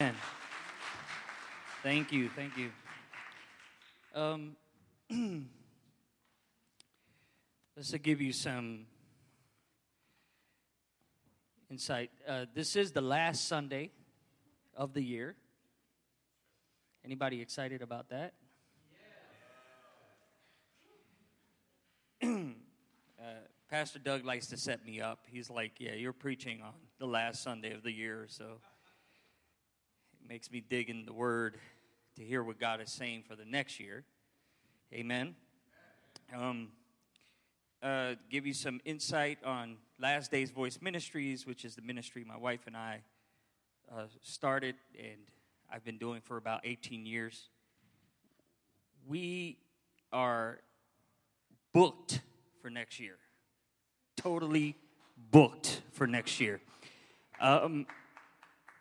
Amen. Thank you, thank you. Um, let's give you some insight. Uh, this is the last Sunday of the year. Anybody excited about that? uh, Pastor Doug likes to set me up. He's like, "Yeah, you're preaching on the last Sunday of the year, so." Makes me dig in the word to hear what God is saying for the next year. Amen. Um, uh, give you some insight on Last Days Voice Ministries, which is the ministry my wife and I uh, started, and I've been doing for about 18 years. We are booked for next year, totally booked for next year. Um,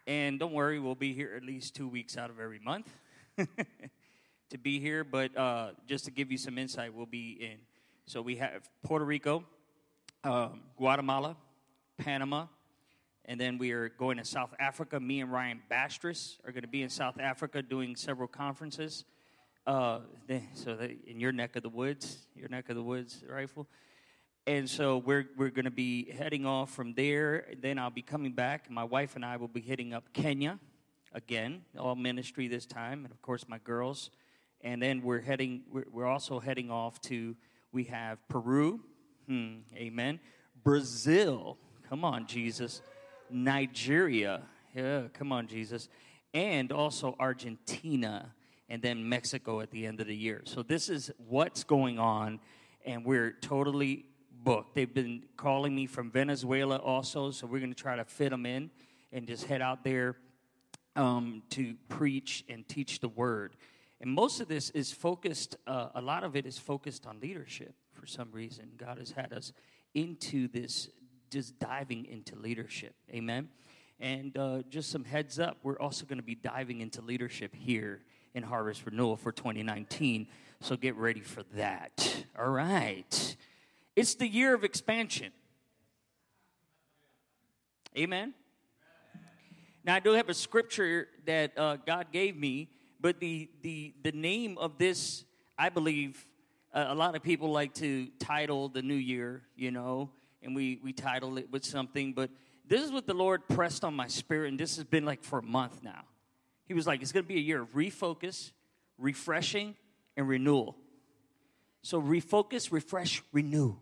and don't worry, we'll be here at least two weeks out of every month to be here. But uh, just to give you some insight, we'll be in. So we have Puerto Rico, um, Guatemala, Panama, and then we are going to South Africa. Me and Ryan Bastris are going to be in South Africa doing several conferences. Uh, so in your neck of the woods, your neck of the woods, rifle and so we're we're going to be heading off from there. Then I'll be coming back. My wife and I will be hitting up Kenya again, all ministry this time, and of course my girls. And then we're heading. We're, also heading off to. We have Peru, hmm, Amen. Brazil, come on, Jesus. Nigeria, yeah, come on, Jesus. And also Argentina, and then Mexico at the end of the year. So this is what's going on, and we're totally book. They've been calling me from Venezuela also, so we're going to try to fit them in and just head out there um, to preach and teach the word. And most of this is focused, uh, a lot of it is focused on leadership for some reason. God has had us into this, just diving into leadership. Amen. And uh, just some heads up, we're also going to be diving into leadership here in Harvest Renewal for 2019. So get ready for that. All right. It's the year of expansion. Amen. Now I do have a scripture that uh, God gave me, but the the the name of this, I believe, uh, a lot of people like to title the new year, you know, and we we title it with something. But this is what the Lord pressed on my spirit, and this has been like for a month now. He was like, "It's going to be a year of refocus, refreshing, and renewal." So refocus, refresh, renew.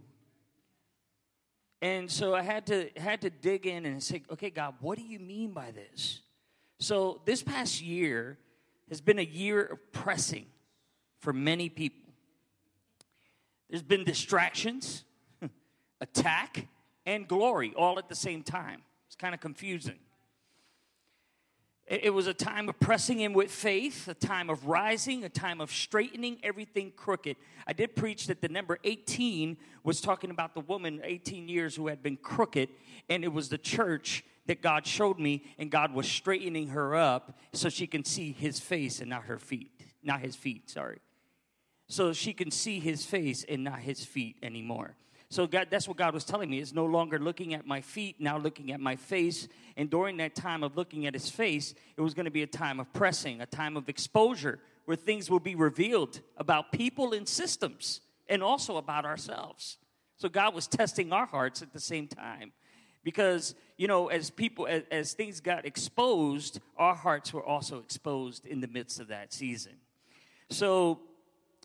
And so I had to had to dig in and say, okay, God, what do you mean by this? So this past year has been a year of pressing for many people. There's been distractions, attack, and glory all at the same time. It's kind of confusing. It was a time of pressing in with faith, a time of rising, a time of straightening everything crooked. I did preach that the number 18 was talking about the woman 18 years who had been crooked, and it was the church that God showed me, and God was straightening her up so she can see his face and not her feet. Not his feet, sorry. So she can see his face and not his feet anymore. So God, that's what God was telling me. It's no longer looking at my feet, now looking at my face. And during that time of looking at his face, it was going to be a time of pressing, a time of exposure, where things will be revealed about people and systems, and also about ourselves. So God was testing our hearts at the same time. Because, you know, as people, as, as things got exposed, our hearts were also exposed in the midst of that season. So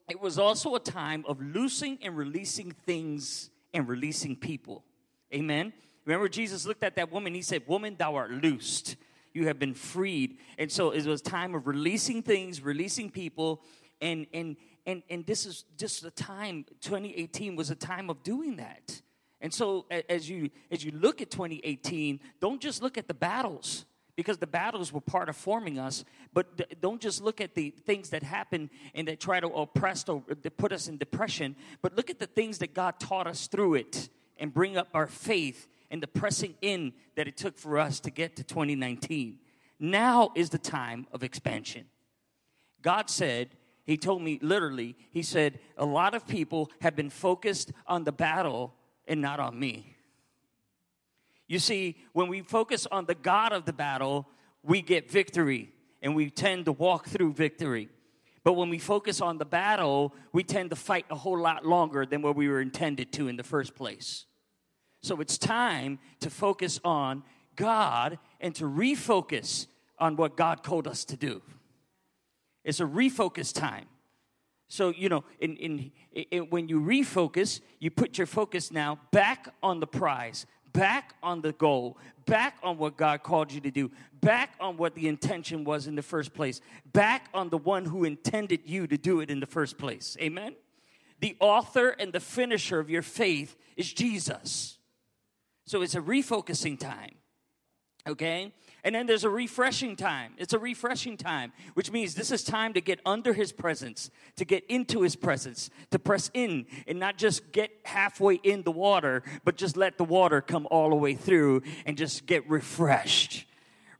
it was also a time of loosing and releasing things and releasing people. Amen. Remember, Jesus looked at that woman, he said, Woman, thou art loosed. You have been freed. And so it was time of releasing things, releasing people, and and and and this is just the time, 2018 was a time of doing that. And so as you as you look at 2018, don't just look at the battles because the battles were part of forming us. But don't just look at the things that happen and that try to oppress or uh, put us in depression, but look at the things that God taught us through it and bring up our faith and the pressing in that it took for us to get to 2019. Now is the time of expansion. God said, He told me literally, He said, a lot of people have been focused on the battle and not on me. You see, when we focus on the God of the battle, we get victory and we tend to walk through victory. But when we focus on the battle, we tend to fight a whole lot longer than what we were intended to in the first place. So it's time to focus on God and to refocus on what God called us to do. It's a refocus time. So, you know, in, in, in, when you refocus, you put your focus now back on the prize, back on the goal, back on what God called you to do, back on what the intention was in the first place, back on the one who intended you to do it in the first place. Amen? The author and the finisher of your faith is Jesus. So it's a refocusing time. Okay? And then there's a refreshing time. It's a refreshing time, which means this is time to get under his presence, to get into his presence, to press in and not just get halfway in the water, but just let the water come all the way through and just get refreshed.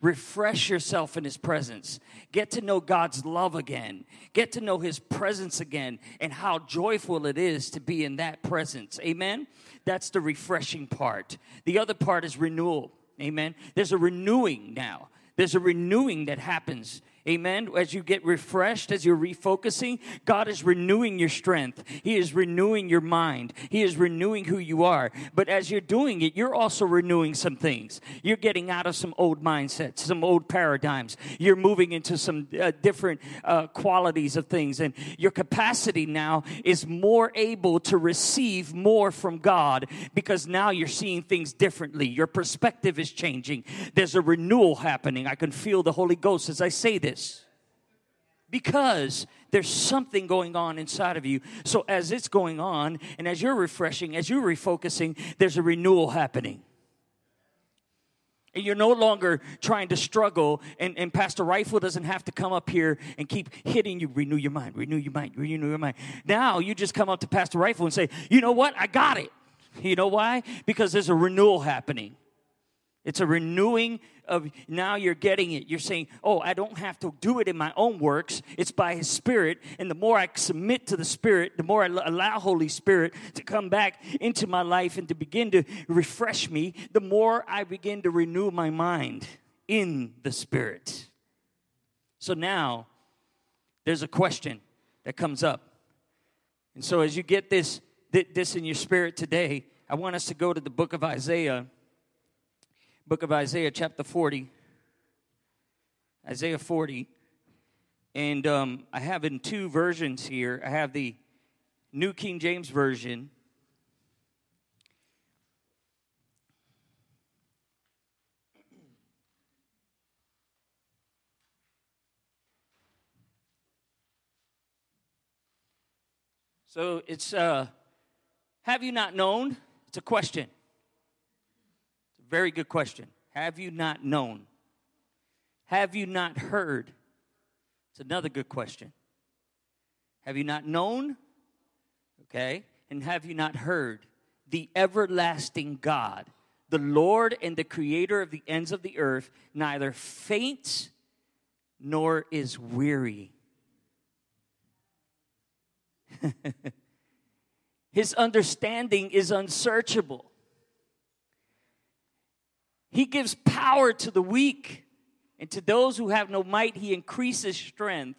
Refresh yourself in his presence. Get to know God's love again. Get to know his presence again and how joyful it is to be in that presence. Amen? That's the refreshing part. The other part is renewal. Amen. There's a renewing now. There's a renewing that happens Amen. As you get refreshed, as you're refocusing, God is renewing your strength. He is renewing your mind. He is renewing who you are. But as you're doing it, you're also renewing some things. You're getting out of some old mindsets, some old paradigms. You're moving into some uh, different uh, qualities of things. And your capacity now is more able to receive more from God because now you're seeing things differently. Your perspective is changing. There's a renewal happening. I can feel the Holy Ghost as I say this this because there's something going on inside of you. So, as it's going on, and as you're refreshing, as you're refocusing, there's a renewal happening. And you're no longer trying to struggle, and, and Pastor Rifle doesn't have to come up here and keep hitting you, renew your mind, renew your mind, renew your mind. Now you just come up to Pastor Rifle and say, You know what? I got it. You know why? Because there's a renewal happening. It's a renewing of now you're getting it. You're saying, Oh, I don't have to do it in my own works. It's by His Spirit. And the more I submit to the Spirit, the more I allow Holy Spirit to come back into my life and to begin to refresh me, the more I begin to renew my mind in the Spirit. So now there's a question that comes up. And so as you get this, this in your spirit today, I want us to go to the book of Isaiah book of Isaiah, chapter 40. Isaiah 40. And um, I have in two versions here. I have the New King James Version. So it's, uh, have you not known? It's a question. Very good question. Have you not known? Have you not heard? It's another good question. Have you not known? Okay. And have you not heard? The everlasting God, the Lord and the creator of the ends of the earth, neither faints nor is weary. His understanding is unsearchable. He gives power to the weak, and to those who have no might, he increases strength.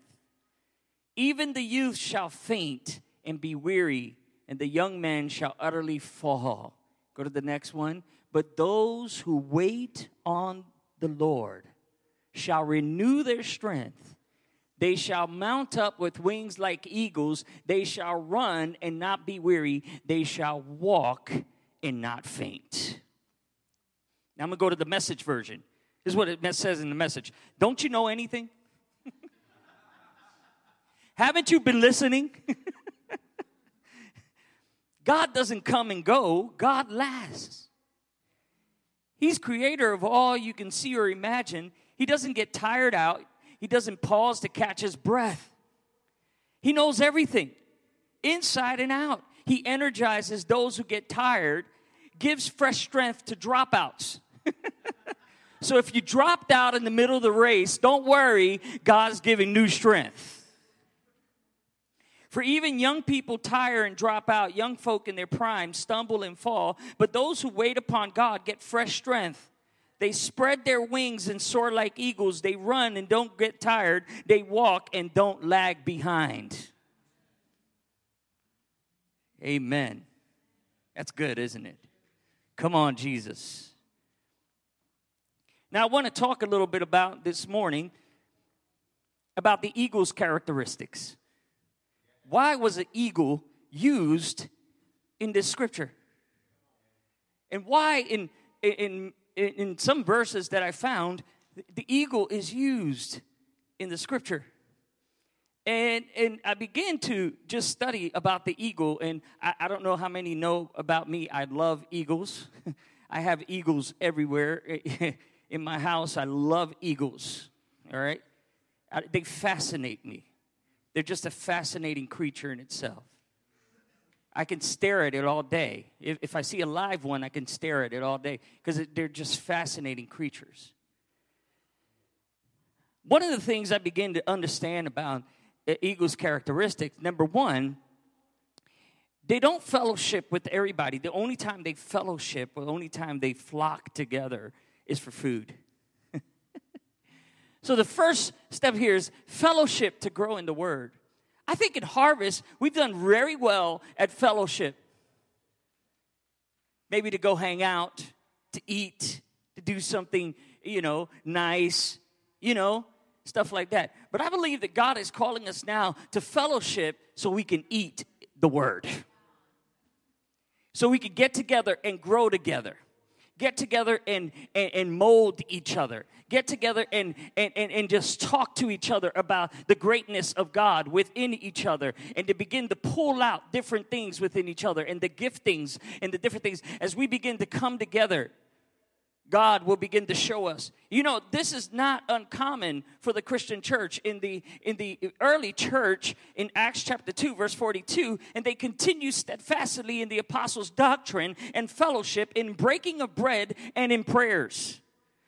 Even the youth shall faint and be weary, and the young man shall utterly fall. Go to the next one. But those who wait on the Lord shall renew their strength. They shall mount up with wings like eagles. They shall run and not be weary. They shall walk and not faint. Now I'm going to go to the message version. This is what it says in the message. Don't you know anything? Haven't you been listening? God doesn't come and go, God lasts. He's creator of all you can see or imagine. He doesn't get tired out, He doesn't pause to catch His breath. He knows everything, inside and out. He energizes those who get tired, gives fresh strength to dropouts. so if you dropped out in the middle of the race, don't worry, God's giving new strength. For even young people tire and drop out, young folk in their prime stumble and fall, but those who wait upon God get fresh strength. They spread their wings and soar like eagles. They run and don't get tired. They walk and don't lag behind. Amen. That's good, isn't it? Come on, Jesus. Now, I want to talk a little bit about this morning about the eagle's characteristics. Why was an eagle used in this scripture? And why, in, in, in some verses that I found, the eagle is used in the scripture. And, and I began to just study about the eagle, and I, I don't know how many know about me. I love eagles. I have eagles everywhere in my house. I love eagles, all right? I, they fascinate me. They're just a fascinating creature in itself. I can stare at it all day. If, if I see a live one, I can stare at it all day because they're just fascinating creatures. One of the things I begin to understand about uh, eagles' characteristics number one, they don't fellowship with everybody. The only time they fellowship, the only time they flock together, is for food. so the first step here is fellowship to grow in the Word. I think in Harvest, we've done very well at fellowship. Maybe to go hang out, to eat, to do something, you know, nice, you know, stuff like that. But I believe that God is calling us now to fellowship so we can eat the Word. So we can get together and grow together get together and, and, and, mold each other. Get together and, and, and, and just talk to each other about the greatness of god within each other and to begin to pull out different things within each other and the giftings and the different things. As we begin to come together God will begin to show us. You know, this is not uncommon for the Christian church in the in the early church in Acts chapter 2 verse 42 and they continue steadfastly in the apostles' doctrine and fellowship in breaking of bread and in prayers.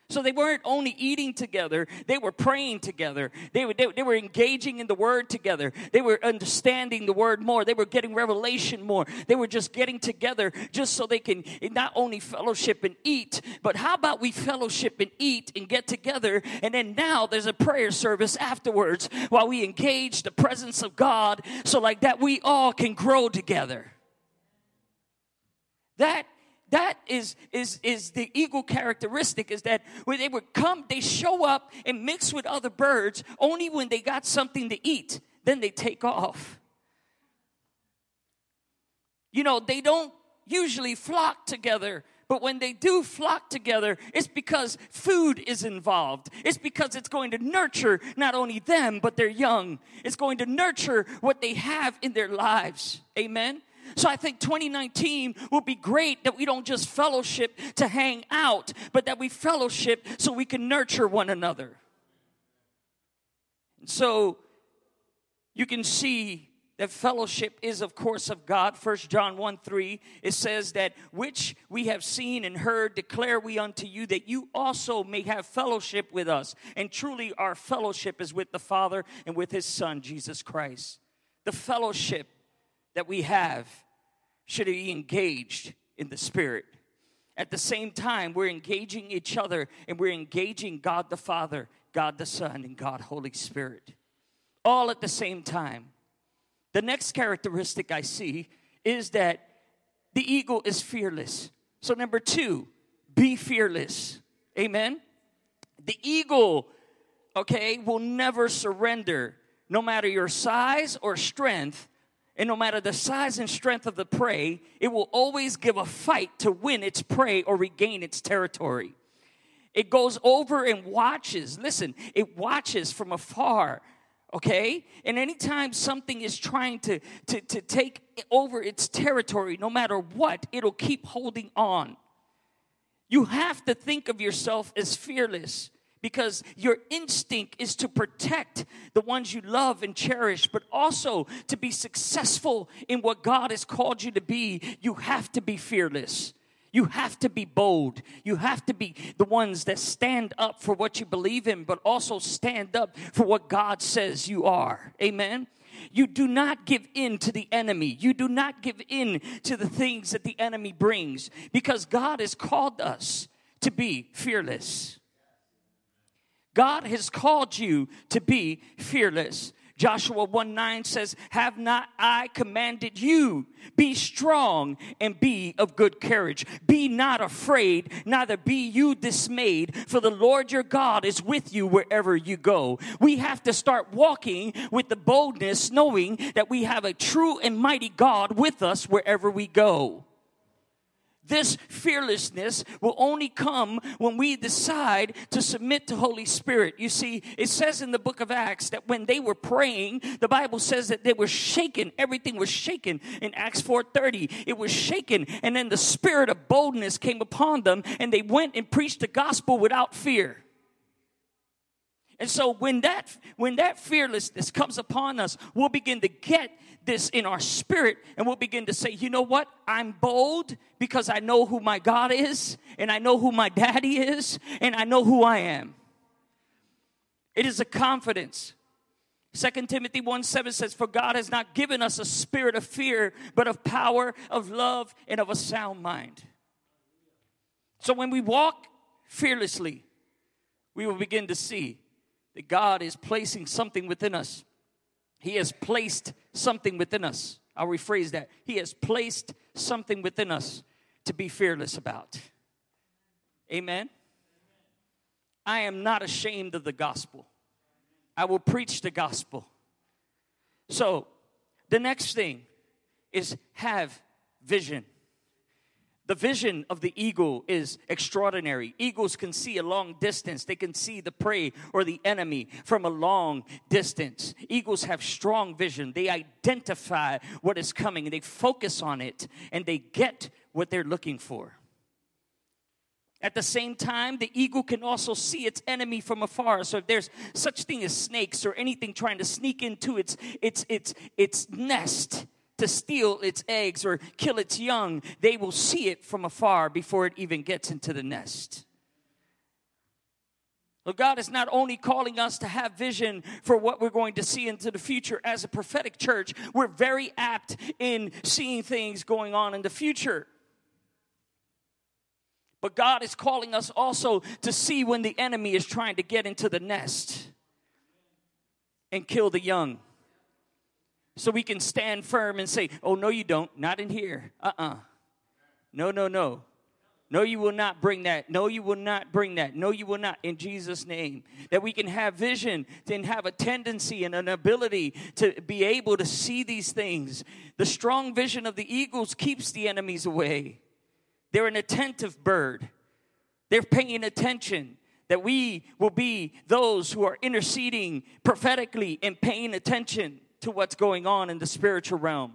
So they weren't only eating together, they were praying together. They were, they, they, were engaging in the word together. They were understanding the word more. They were getting revelation more. They were just getting together just so they can not only fellowship and eat, but how about we fellowship and eat and get together? And then now there's a prayer service afterwards while we engage the presence of God so like that we all can grow together. That that is is is the eagle characteristic is that when they would come they show up and mix with other birds only when they got something to eat then they take off you know they don't usually flock together but when they do flock together, it's because food is involved. It's because it's going to nurture not only them, but their young. It's going to nurture what they have in their lives. Amen. So I think 2019 will be great that we don't just fellowship to hang out, but that we fellowship so we can nurture one another. And So you can see that fellowship is of course of god. First john 1 3 it says that which we have seen and heard declare we unto you that you also may have fellowship with us. And truly our fellowship is with the father and with his son jesus christ. The fellowship that we have should be engaged in the Spirit. At the same time, we're engaging each other and we're engaging God the Father, God the Son, and God Holy Spirit. All at the same time. The next characteristic I see is that the eagle is fearless. So, number two, be fearless. Amen. The eagle, okay, will never surrender, no matter your size or strength and no matter the size and strength of the prey, it will always give a fight to win its prey or regain its territory. It goes over and watches. Listen, it watches from afar. Okay? And anytime something is trying to, to, to take over its territory, no matter what, it'll keep holding on. You have to think of yourself as fearless because your instinct is to protect the ones you love and cherish, but also to be successful in what God has called you to be, you have to be fearless. You have to be bold. You have to be the ones that stand up for what you believe in, but also stand up for what God says you are. Amen. You do not give in to the enemy. You do not give in to the things that the enemy brings because God has called us to be fearless. God has called you to be fearless. Joshua 1 9 says, Have not I commanded you? Be strong and be of good courage. Be not afraid, neither be you dismayed, for the Lord your God is with you wherever you go. We have to start walking with the boldness, knowing that we have a true and mighty God with us wherever we go. This fearlessness will only come when we decide to submit to Holy Spirit. You see, it says in the book of Acts that when they were praying, the Bible says that they were shaken. Everything was shaken. In Acts 4:30, it was shaken, and then the spirit of boldness came upon them, and they went and preached the gospel without fear. And so when that when that fearlessness comes upon us, we'll begin to get this in our spirit and we'll begin to say, you know what? I'm bold because I know who my God is and I know who my daddy is and I know who I am. It is a confidence. 2 Timothy 1 7 says, For God has not given us a spirit of fear, but of power, of love, and of a sound mind. So when we walk fearlessly, we will begin to see that God is placing something within us he has placed something within us. I'll rephrase that. He has placed something within us to be fearless about. Amen. I am not ashamed of the gospel. I will preach the gospel. So, the next thing is have vision. The vision of the eagle is extraordinary. Eagles can see a long distance. They can see the prey or the enemy from a long distance. Eagles have strong vision. They identify what is coming they focus on it and they get what they're looking for. At the same time, the eagle can also see its enemy from afar. So if there's such thing as snakes or anything trying to sneak into its its its its nest, to steal its eggs or kill its young, they will see it from afar before it even gets into the nest. God is not only calling us to have vision for what we're going to see into the future as a prophetic church, we're very apt in seeing things going on in the future. But God is calling us also to see when the enemy is trying to get into the nest and kill the young so we can stand firm and say, Oh, no, you don't. Not in here. Uh uh-uh. uh No, no, no. No, you will not bring that. No, you will not bring that. No, you will not. In Jesus' name. That we can have vision and have a tendency and an ability to be able to see these things. The strong vision of the eagles keeps the enemies away. They're an attentive bird, they're paying attention that we will be those who are interceding prophetically and paying attention to what's going on in the spiritual realm.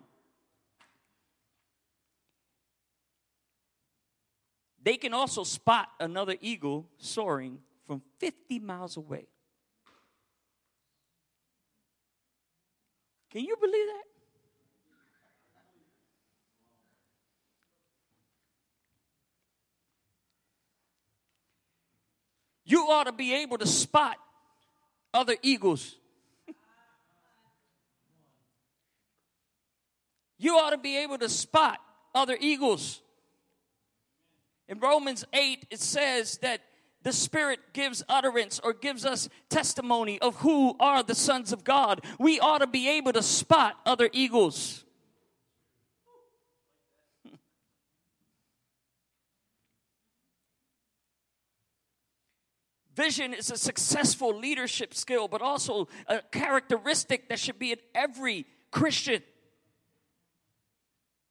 They can also spot another eagle soaring from 50 miles away. Can you believe that? You ought to be able to spot other eagles you ought to be able to spot other eagles. In Romans 8, it says that the Spirit gives utterance or gives us testimony of who are the sons of God. We ought to be able to spot other eagles. Vision is a successful leadership skill, but also a characteristic that should be in every Christian.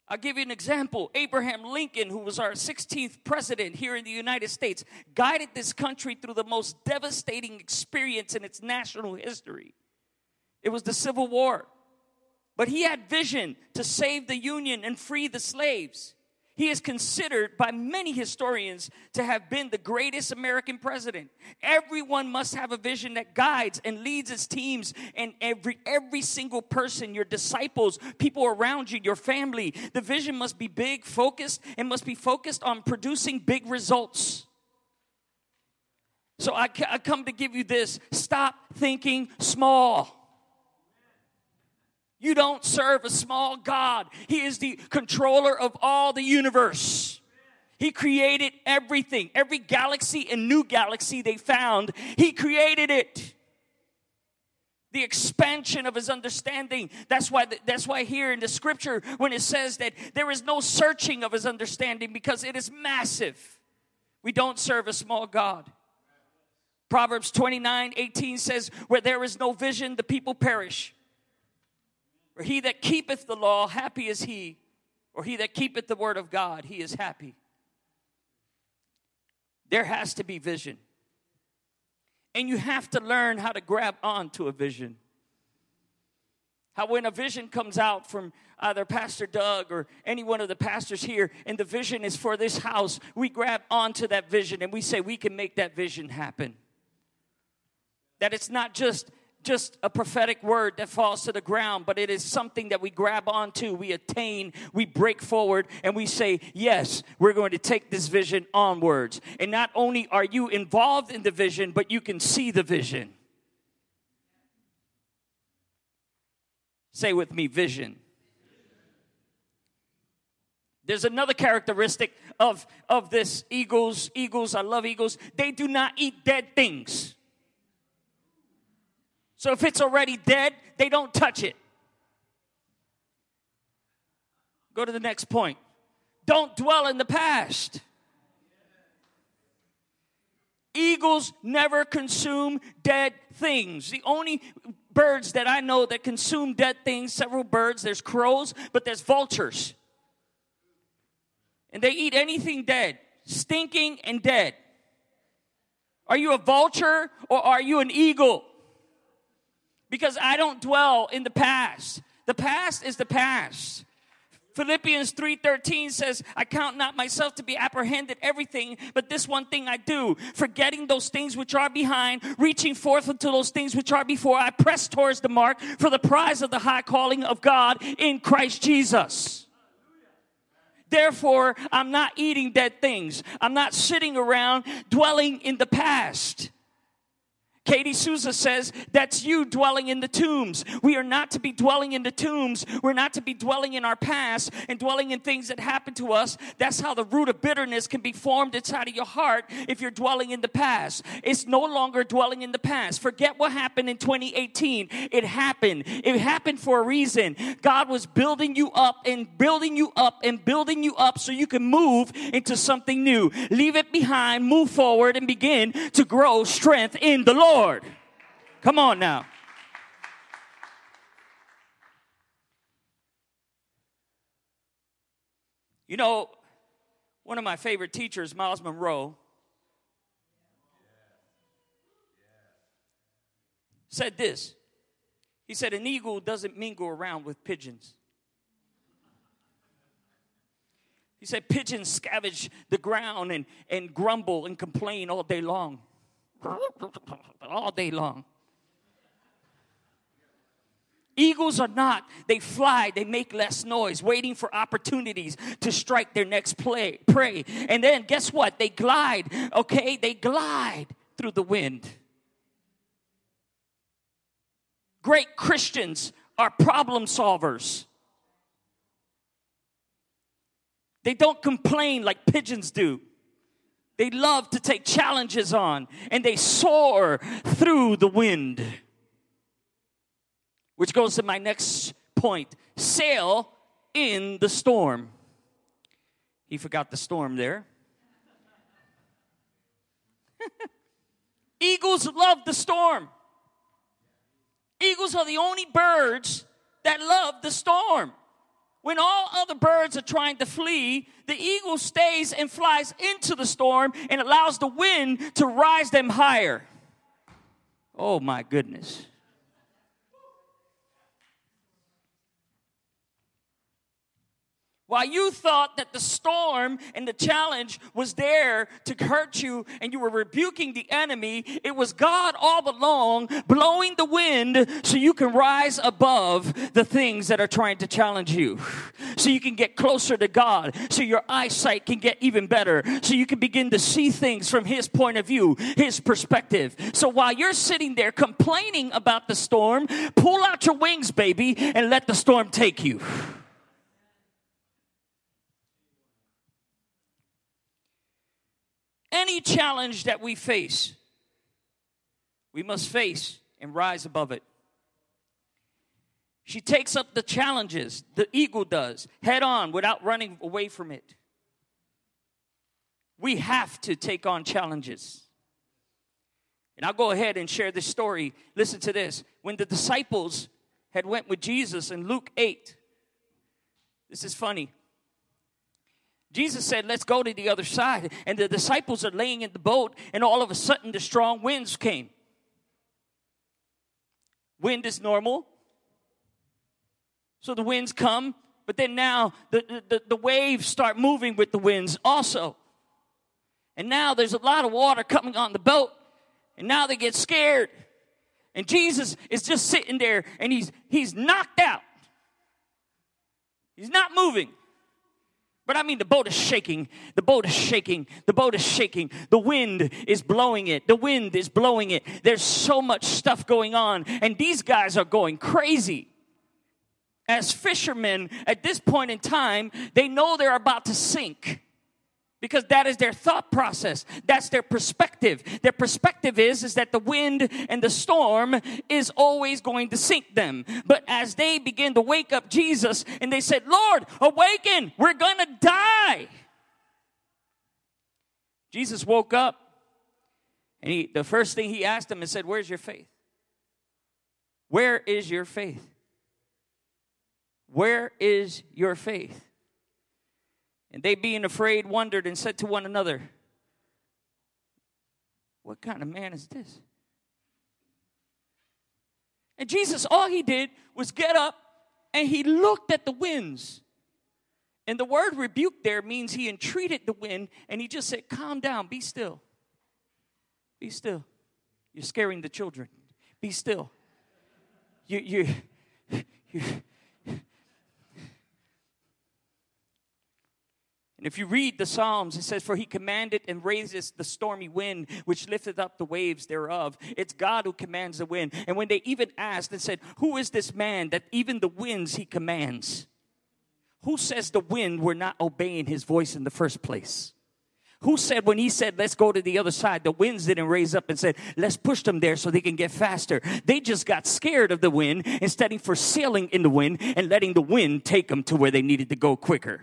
I'll give you an example. Abraham Lincoln, who was our 16th president here in the United States, guided this country through the most devastating experience in its national history. It was the Civil War. But he had vision to save the Union and free the slaves. He is considered by many historians to have been the greatest American president. Everyone must have a vision that guides and leads its teams and every every single person, your disciples, people around you, your family. The vision must be big, focused, and must be focused on producing big results. So I, I come to give you this stop thinking small. You don't serve a small God. He is the controller of all the universe. He created everything. Every galaxy and new galaxy they found, He created it. The expansion of His understanding. That's why, that's why here in the scripture, when it says that there is no searching of His understanding because it is massive. We don't serve a small God. Proverbs 29 18 says, Where there is no vision, the people perish. Or he that keepeth the law, happy is he. Or he that keepeth the word of God, he is happy. There has to be vision. And you have to learn how to grab on to a vision. How, when a vision comes out from either Pastor Doug or any one of the pastors here, and the vision is for this house, we grab onto that vision and we say, we can make that vision happen. That it's not just just a prophetic word that falls to the ground, but it is something that we grab onto, we attain, we break forward, and we say, Yes, we're going to take this vision onwards. And not only are you involved in the vision, but you can see the vision. Say with me, vision. There's another characteristic of, of this eagles. Eagles, I love eagles. They do not eat dead things. So if it's already dead, they don't touch it. Go to the next point. Don't dwell in the past. Eagles never consume dead things. The only birds that I know that consume dead things, several birds, there's crows, but there's vultures. And they eat anything dead, stinking and dead. Are you a vulture or are you an eagle? Because I don't dwell in the past. The past is the past. Philippians 3:13 says, "I count not myself to be apprehended everything, but this one thing I do, forgetting those things which are behind, reaching forth unto those things which are before, I press towards the mark for the prize of the high calling of God in Christ Jesus." Therefore, I'm not eating dead things. I'm not sitting around dwelling in the past. Katie Souza says, That's you dwelling in the tombs. We are not to be dwelling in the tombs. We're not to be dwelling in our past and dwelling in things that happened to us. That's how the root of bitterness can be formed inside of your heart if you're dwelling in the past. It's no longer dwelling in the past. Forget what happened in 2018. It happened. It happened for a reason. God was building you up and building you up and building you up so you can move into something new. Leave it behind, move forward, and begin to grow strength in the Lord. Lord. Come on now. You know, one of my favorite teachers, Myles Munroe, said this. He said, An eagle doesn't mingle around with pigeons. He said, Pigeons scavenge the ground and, and grumble and complain all day long all day long. Eagles are not. They fly, they make less noise, waiting for opportunities to strike their next play, prey. And then guess what? They glide, okay? They glide through the wind. Great Christians are problem solvers. They don't complain like pigeons do. They love to take challenges on and they soar through the wind. Which goes to my next point sail in the storm. He forgot the storm there. Eagles love the storm. Eagles are the only birds that love the storm. When all other birds are trying to flee, the eagle stays and flies into the storm and allows the wind to rise them higher. Oh my goodness. While you thought that the storm and the challenge was there to hurt you and you were rebuking the enemy, it was God all along blowing the wind so you can rise above the things that are trying to challenge you. So you can get closer to God, so your eyesight can get even better, so you can begin to see things from His point of view, His perspective. So while you're sitting there complaining about the storm, pull out your wings, baby, and let the storm take you. Any challenge that we face, we must face and rise above it. She takes up the challenges, the eagle does, head on without running away from it. We have to take on challenges. And I'll go ahead and share this story. Listen to this. When the disciples had went with Jesus in Luke 8, this is funny. Jesus said, Let's go to the other side. And the disciples are laying in the boat, and all of a sudden the strong winds came. Wind is normal. So the winds come, but then now the, the, the waves start moving with the winds also. And now there's a lot of water coming on the boat. And now they get scared. And Jesus is just sitting there and he's he's knocked out. He's not moving. But I mean, the boat is shaking. The boat is shaking. The boat is shaking. The wind is blowing it. The wind is blowing it. There's so much stuff going on. And these guys are going crazy. As fishermen, at this point in time, they know they're about to sink because that is their thought process. That's their perspective. Their perspective is is that the wind and the storm is always going to sink them. But as they begin to wake up jesus and they said lord awaken. We're to die. Jesus woke up and he, the first thing he asked them and said where's your faith? Where is your faith? Where is your faith and they, being afraid, wondered and said to one another, What kind of man is this? And Jesus, all he did was get up and he looked at the winds. And the word rebuke there means he entreated the wind and he just said, Calm down, be still. Be still. You're scaring the children. Be still. You, you, you, And if you read the Psalms, it says, For he commanded and raises the stormy wind, which lifteth up the waves thereof. It's God who commands the wind. And when they even asked and said, Who is this man that even the winds he commands? Who says the wind were not obeying his voice in the first place? Who said when he said, let's go to the other side, the winds didn't raise up and said, let's push them there so they can get faster. They just got scared of the wind instead of for sailing in the wind and letting the wind take them to where they needed to go quicker.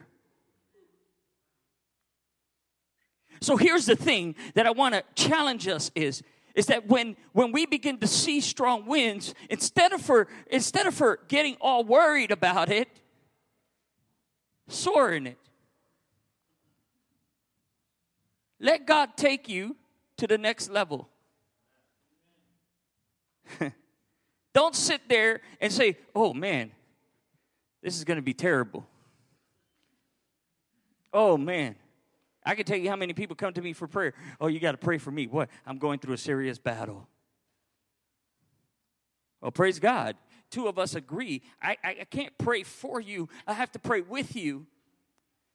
So here's the thing that I want to challenge us is is that when when we begin to see strong winds instead of for instead of for getting all worried about it soar in it. Let god take you to the next level. Don't sit there and say oh man this is going to be terrible. Oh man I can tell you how many people come to me for prayer. Oh, you got to pray for me. What? I'm going through a serious battle. Well, praise God. Two of us agree. I, I, I can't pray for you, I have to pray with you.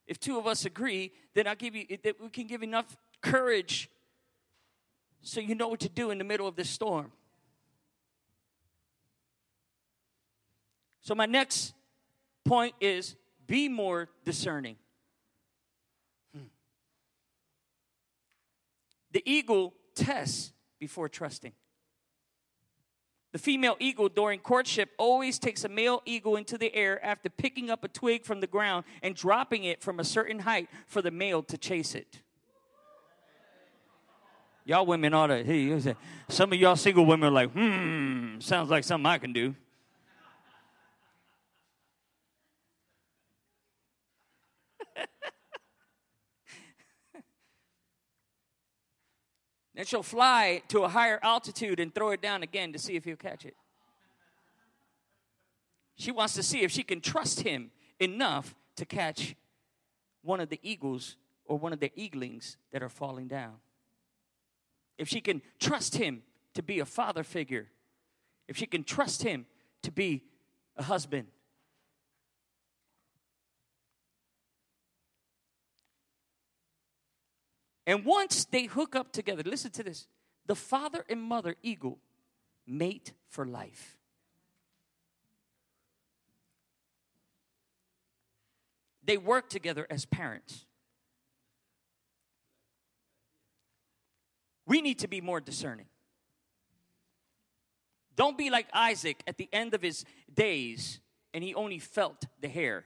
If two of us agree, then I'll give you that we can give enough courage so you know what to do in the middle of this storm. So, my next point is be more discerning. The eagle tests before trusting. The female eagle during courtship always takes a male eagle into the air after picking up a twig from the ground and dropping it from a certain height for the male to chase it. Y'all women ought to, hey, some of y'all single women are like, hmm, sounds like something I can do. Then she'll fly to a higher altitude and throw it down again to see if he'll catch it. She wants to see if she can trust him enough to catch one of the eagles or one of the eaglings that are falling down. If she can trust him to be a father figure, if she can trust him to be a husband, And once they hook up together, listen to this the father and mother eagle mate for life. They work together as parents. We need to be more discerning. Don't be like Isaac at the end of his days and he only felt the hair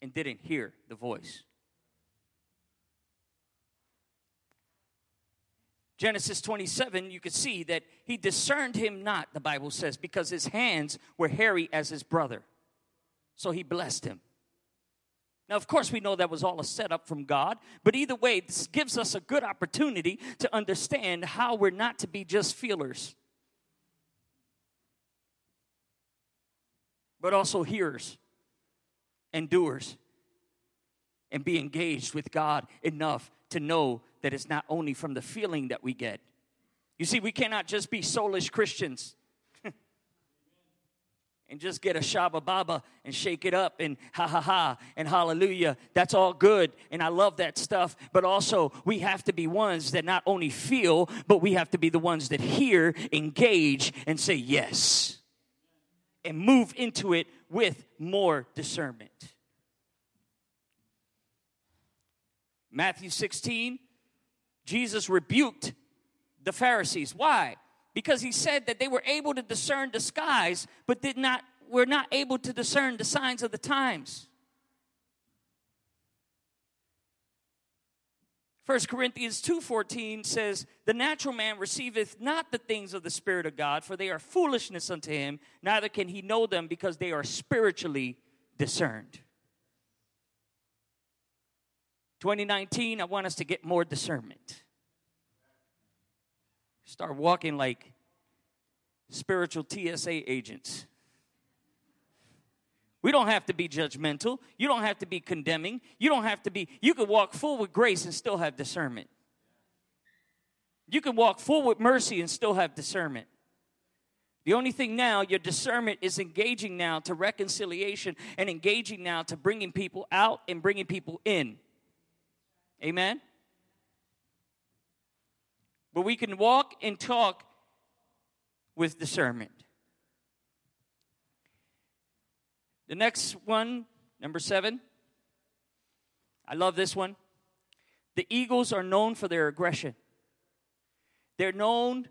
and didn't hear the voice. Genesis 27, you could see that he discerned him not, the Bible says, because his hands were hairy as his brother. So he blessed him. Now, of course, we know that was all a setup from God, but either way, this gives us a good opportunity to understand how we're not to be just feelers, but also hearers and doers, and be engaged with God enough to know that it's not only from the feeling that we get. You see, we cannot just be soulish Christians and just get a Shaba Baba and shake it up and ha ha ha and hallelujah. That's all good. And I love that stuff. But also, we have to be ones that not only feel, but we have to be the ones that hear, engage, and say yes. And move into it with more discernment. Matthew 16, Jesus rebuked the Pharisees. Why? because he said that they were able to discern the skies, but did not were not able to discern the signs of the times. 1 Corinthians 2:14 says, "The natural man receiveth not the things of the spirit of God, for they are foolishness unto him, neither can he know them because they are spiritually discerned." 2019, I want us to get more discernment. Start walking like spiritual TSA agents. We don't have to be judgmental. You don't have to be condemning. You don't have to be, you can walk full with grace and still have discernment. You can walk full with mercy and still have discernment. The only thing now, your discernment is engaging now to reconciliation and engaging now to bringing people out and bringing people in. Amen? But we can walk and talk with discernment. The next one, number seven, I love this one. The eagles are known for their aggression. They're known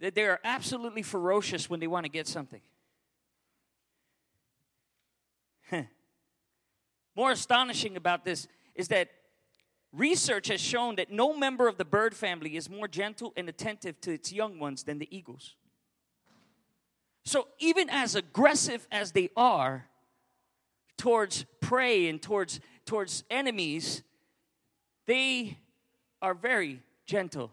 that they are absolutely ferocious when they want to get something. More astonishing about this is that Research has shown that no member of the bird family is more gentle and attentive to its young ones than the eagles. So, even as aggressive as they are towards prey and towards, towards enemies, they are very gentle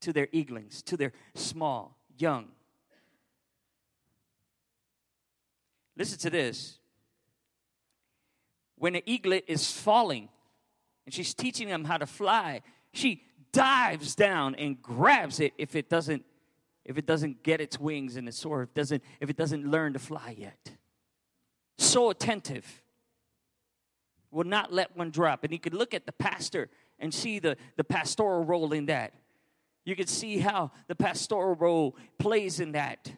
to their eaglings, to their small, young. Listen to this when an eaglet is falling and she's teaching them how to fly, she dives down and grabs it if it doesn't if it doesn't get its wings and its soar, if it doesn't if it doesn't learn to fly yet. So attentive. Will not let one drop. And you could look at the pastor and see the, the pastoral role in that. You could see how the pastoral role plays in that.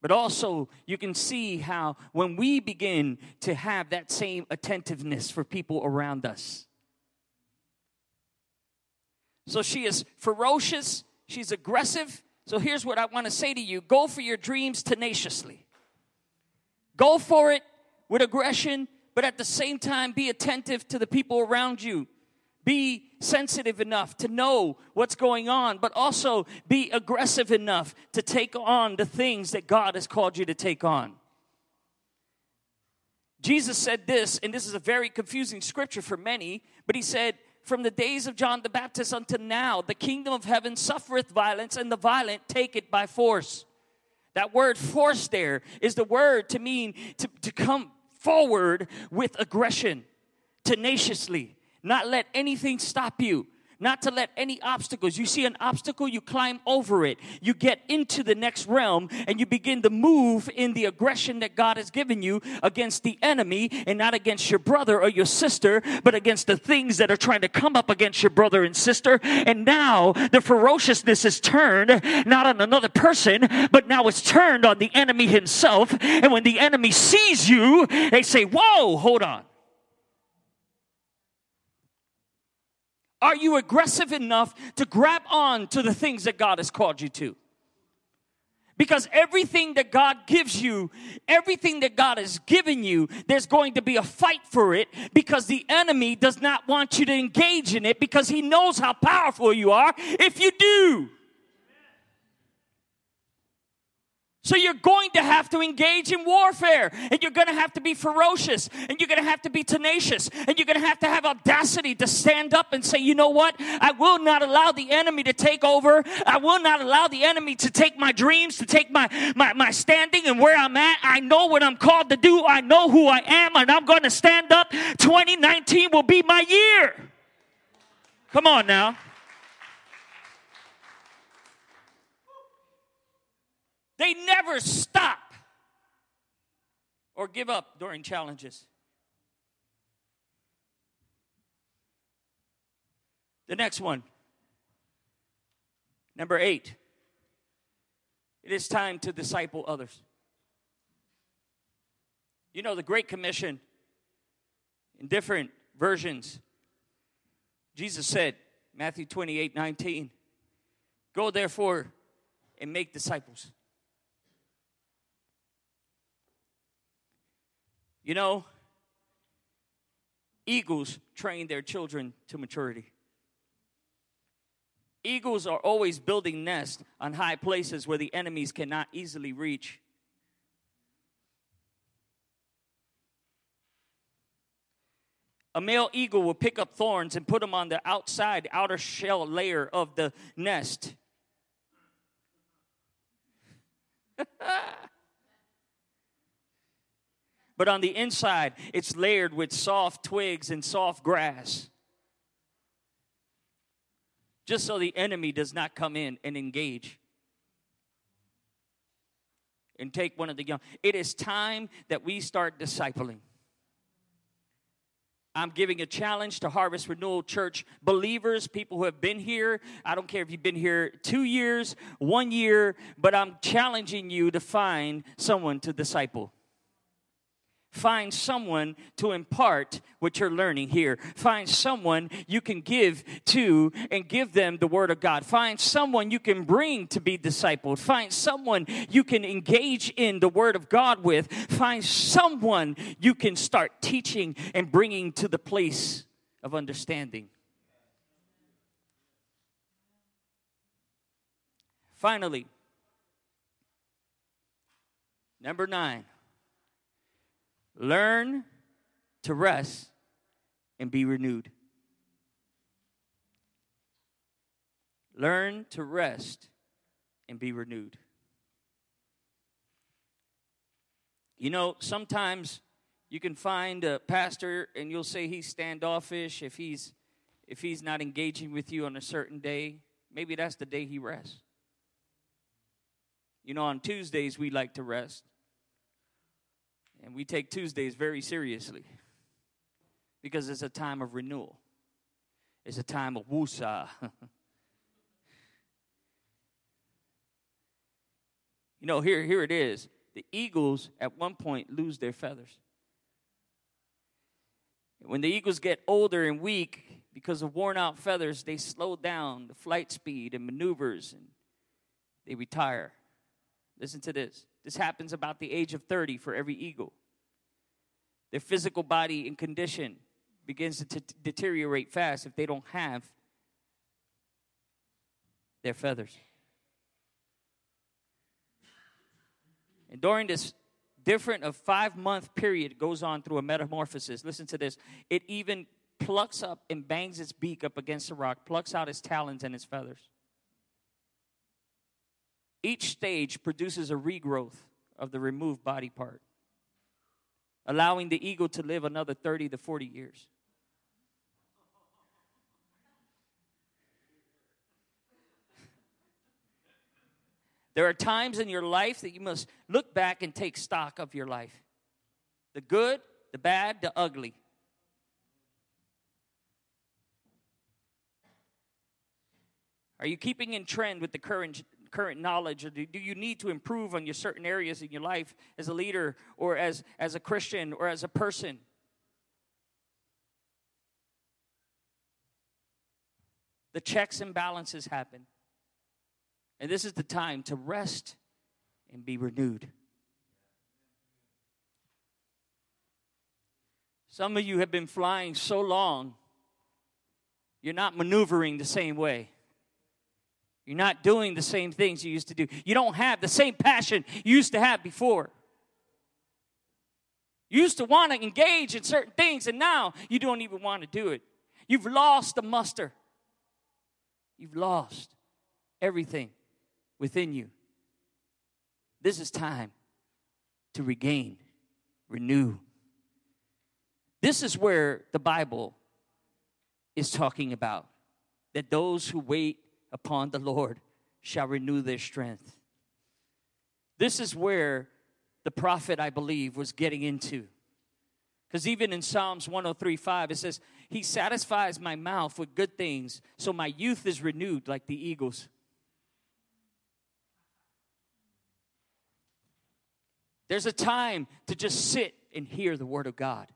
But also, you can see how when we begin to have that same attentiveness for people around us. So she is ferocious, she's aggressive. So here's what I want to say to you go for your dreams tenaciously. Go for it with aggression, but at the same time, be attentive to the people around you be sensitive enough to know what's going on, but also be aggressive enough to take on the things that God has called you to take on. Jesus said this, and this is a very confusing scripture for many, but he said, From the days of John the Baptist until now, the kingdom of heaven suffereth violence, and the violent take it by force. That word force there is the word to mean to, to come forward with aggression, tenaciously not let anything stop you not to let any obstacles. You see an obstacle, you climb over it. You get into the next realm and you begin to move in the aggression that God has given you against the enemy and not against your brother or your sister, but against the things that are trying to come up against your brother and sister. And now the ferociousness is turned not on another person, but now it's turned on the enemy himself. And when the enemy sees you, they say, Whoa, hold on. Are you aggressive enough to grab on to the things that God has called you to? Because everything that God gives you, everything that God has given you, there's going to be a fight for it because the enemy does not want you to engage in it because he knows how powerful you are if you do. So you're going to have to engage in warfare and you're going to have to be ferocious and you're going to have to be tenacious and you're going to have to have audacity to stand up and say, you know what? I will not allow the enemy to take over. I will not allow the enemy to take my dreams, to take my, my, my standing and where I'm at. I know what I'm called to do. I know who I am and I'm going to stand up. 2019 will be my year. Come on now. They never stop or give up during challenges. The next one, number eight, it is time to disciple others. You know, the Great Commission in different versions, Jesus said, Matthew 28 19, go therefore and make disciples. You know, eagles train their children to maturity. Eagles are always building nests on high places where the enemies cannot easily reach. A male eagle will pick up thorns and put them on the outside, outer shell layer of the nest. but on the inside, it's layered with soft twigs and soft grass. Just so the enemy does not come in and engage and take one of the young. It is time that we start discipling. I'm giving a challenge to Harvest Renewal Church believers, people who have been here. I don't care if you've been here two years, one year, but I'm challenging you to find someone to disciple. Find someone to impart what you're learning here. Find someone you can give to and give them the Word of God. Find someone you can bring to be discipled. Find someone you can engage in the Word of God with. Find someone you can start teaching and bringing to the place of understanding. Finally, number nine. Learn to rest and be renewed. Learn to rest and be renewed. You know, sometimes you can find a pastor and you'll say he's standoffish if he's if he's not engaging with you on a certain day. Maybe that's the day he rests. You know, on Tuesdays we like to rest. And we take Tuesdays very seriously because it's a time of renewal, it's a time of woosah. you know, here, here it is. The eagles at one point lose their feathers. When the eagles get older and weak because of worn out feathers, they slow down the flight speed and maneuvers and they retire. Listen to this. This happens about the age of 30 for every eagle. Their physical body and condition begins to t- deteriorate fast if they don't have their feathers. And during this different of five month period goes on through a metamorphosis. Listen to this. It even plucks up and bangs its beak up against the rock, plucks out its talons and its feathers. Each stage produces a regrowth of the removed body part, allowing the eagle to live another 30 to 40 years. There are times in your life that you must look back and take stock of your life the good, the bad, the ugly. Are you keeping in trend with the current current knowledge or do, do you need to improve on your certain areas in your life as a leader or as, as a Christian or as a person? the checks and balances happen. And this is the time to rest and be renewed. Some of you have been flying so long, you're not maneuvering the same way. You're not doing the same things you used to do. You don't have the same passion you used to have before. You used to want to engage in certain things, and now you don't even want to do it. You've lost the muster. You've lost everything within you. This is time to regain, renew. This is where the Bible is talking about that those who wait upon the Lord shall renew their strength. This is where the prophet, I believe, was getting into. Because even in Psalms 103 5, it says, He satisfies my mouth with good things, so my youth is renewed like the eagles. There's a time to just sit and hear the Word of God.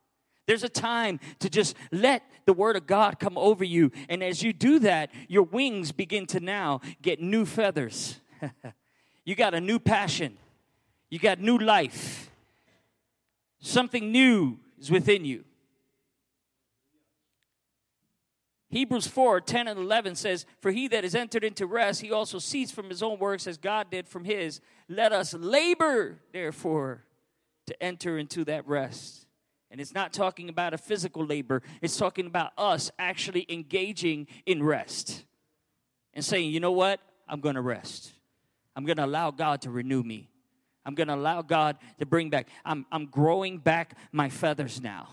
There's a time to just let the Word of God come over you. And as you do that, your wings begin to now get new feathers. you got a new passion, you got new life. Something new is within you. Hebrews 4 10 and 11 says, For he that is entered into rest, he also ceased from his own works as God did from his. Let us labor, therefore, to enter into that rest. And it's not talking about a physical labor, it's talking about us actually engaging in rest and saying, you know what? I'm going to rest. I'm going to allow God to renew me. I'm going to allow God to bring back. I'm, I'm growing back my feathers now.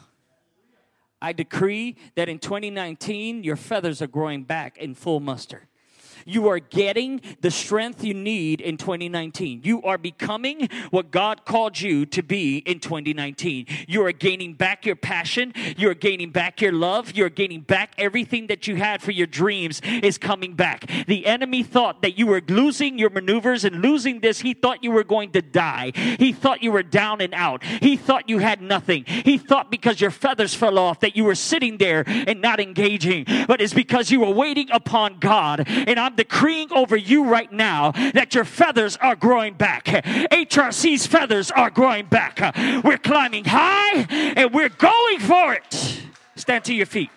I decree that in 2019, your feathers are growing back in full muster. You are getting the strength you need in 2019. You are becoming what God called you to be in 2019. You are gaining back your passion. You are gaining back your love. You are gaining back everything that you had for your dreams is coming back. The enemy thought that you were losing your maneuvers and losing this. He thought you were going to die. He thought you were down and out. He thought you had nothing. He thought because your feathers fell off that you were sitting there and not engaging. But it's because you were waiting upon God. And I'm I'm decreeing over you right now that your feathers are growing back. HRC's feathers are growing back. We're climbing high and we're going for it. Stand to your feet.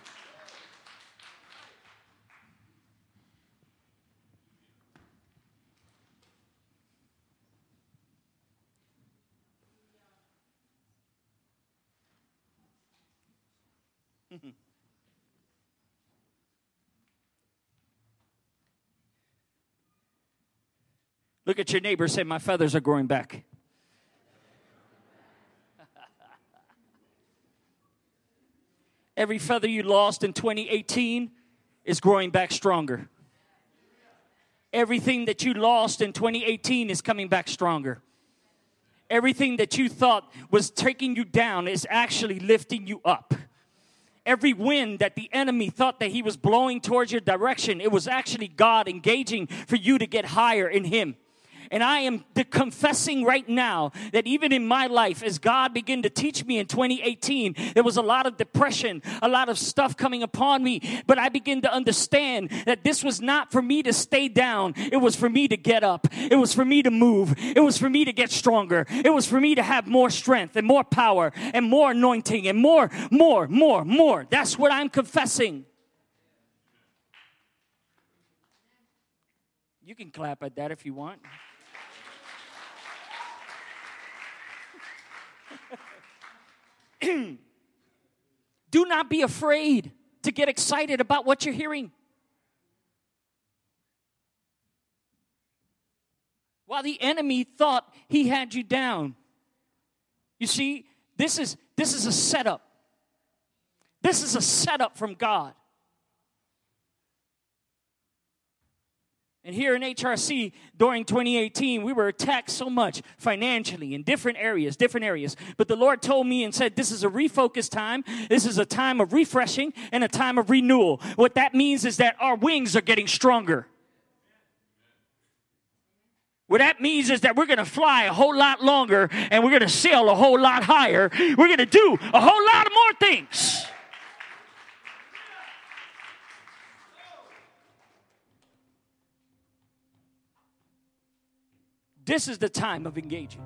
Look at your neighbor say, My feathers are growing back. Every feather you lost in 2018 is growing back stronger. Everything that you lost in 2018 is coming back stronger. Everything that you thought was taking you down is actually lifting you up every wind that the enemy thought that he was blowing towards your direction, it was actually God engaging for you to get higher in him. And I am confessing right now that even in my life, as God began to teach me in 2018, there was a lot of depression, a lot of stuff coming upon me. But I began to understand that this was not for me to stay down. It was for me to get up. It was for me to move. It was for me to get stronger. It was for me to have more strength and more power and more anointing and more, more, more, more. That's what I'm confessing. You can clap at that if you want. Do not be afraid to get excited about what you're hearing. While the enemy thought he had you down. You see, this is this is a setup. This is a setup from God. And here in HRC during 2018, we were attacked so much financially in different areas, different areas. But the Lord told me and said, This is a refocus time. This is a time of refreshing and a time of renewal. What that means is that our wings are getting stronger. What that means is that we're going to fly a whole lot longer and we're going to sail a whole lot higher. We're going to do a whole lot of more things. This is the time of engaging.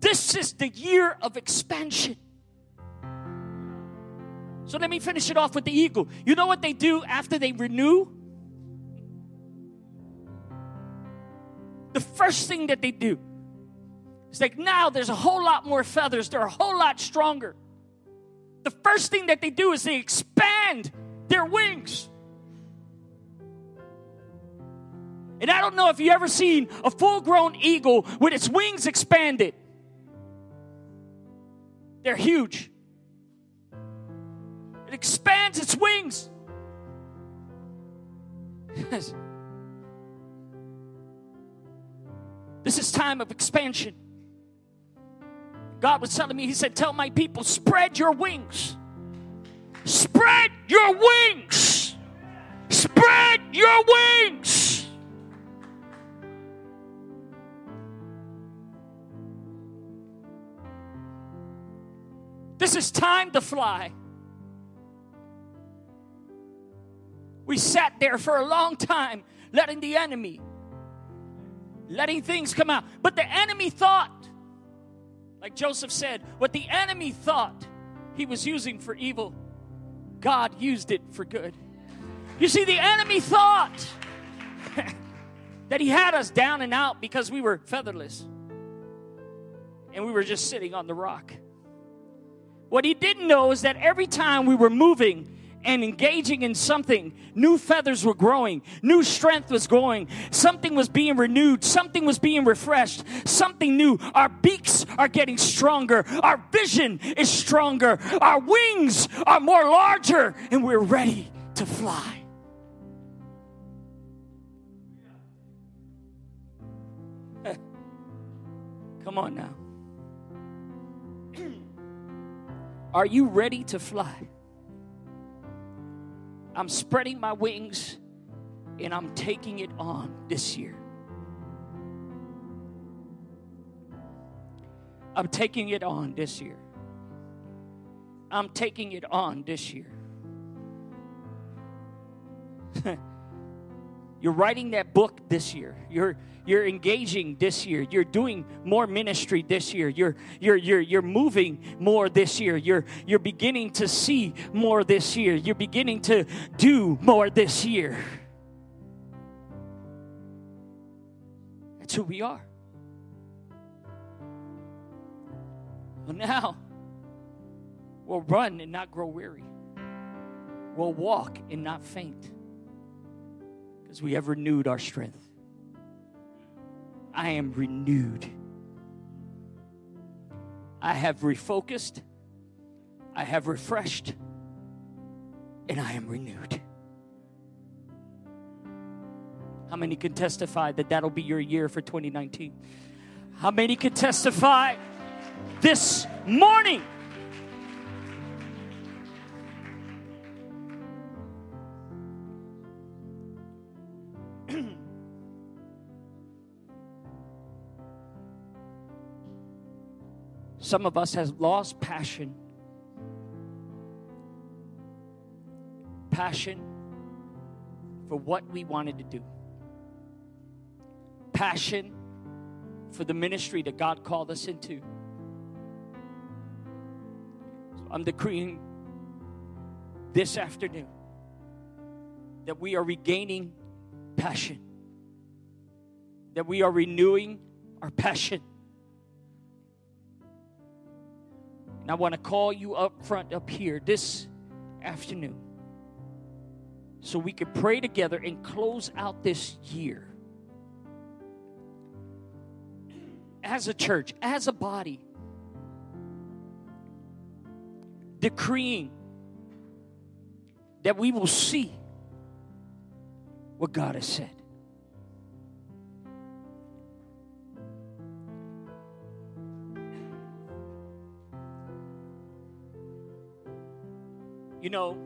This is the year of expansion. So let me finish it off with the eagle. You know what they do after they renew? The first thing that they do is like now there's a whole lot more feathers, they're a whole lot stronger. The first thing that they do is they expand their wings. And I don't know if you ever seen a full grown eagle with its wings expanded. They're huge. It expands its wings. this is time of expansion. God was telling me, He said, Tell my people, spread your wings. Spread your wings. Spread your wings. This is time to fly. We sat there for a long time, letting the enemy, letting things come out. But the enemy thought, like Joseph said, what the enemy thought he was using for evil, God used it for good. You see, the enemy thought that he had us down and out because we were featherless and we were just sitting on the rock. What he didn't know is that every time we were moving and engaging in something, new feathers were growing, new strength was growing, something was being renewed, something was being refreshed, something new. Our beaks are getting stronger, our vision is stronger, our wings are more larger, and we're ready to fly. Come on now. Are you ready to fly? I'm spreading my wings and I'm taking it on this year. I'm taking it on this year. I'm taking it on this year. You're writing that book this year. You're you're engaging this year. You're doing more ministry this year. You're you're you're you're moving more this year. You're you're beginning to see more this year. You're beginning to do more this year. That's who we are. Well, now we'll run and not grow weary. We'll walk and not faint because we have renewed our strength. I am renewed. I have refocused, I have refreshed, and I am renewed. How many can testify that that'll be your year for 2019? How many can testify this morning? Some of us has lost passion. Passion for what we wanted to do. Passion for the ministry that God called us into. So I'm decreeing this afternoon that we are regaining passion, that we are renewing our passion And I want to call you up front, up here this afternoon, so we can pray together and close out this year as a church, as a body, decreeing that we will see what God has said. You know,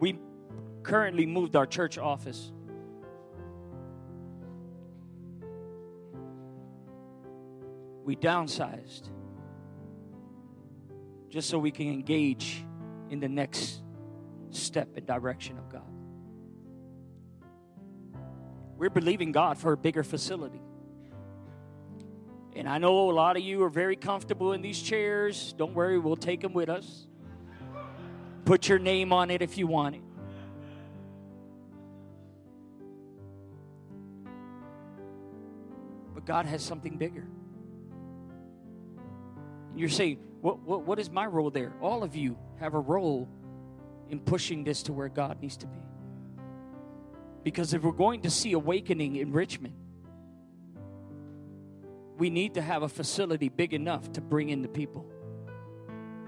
we currently moved our church office. We downsized just so we can engage in the next step and direction of God. We're believing God for a bigger facility. And I know a lot of you are very comfortable in these chairs. Don't worry, we'll take them with us. Put your name on it if you want it. But God has something bigger. You're saying, what, what, what is my role there? All of you have a role in pushing this to where God needs to be. Because if we're going to see awakening in Richmond, we need to have a facility big enough to bring in the people,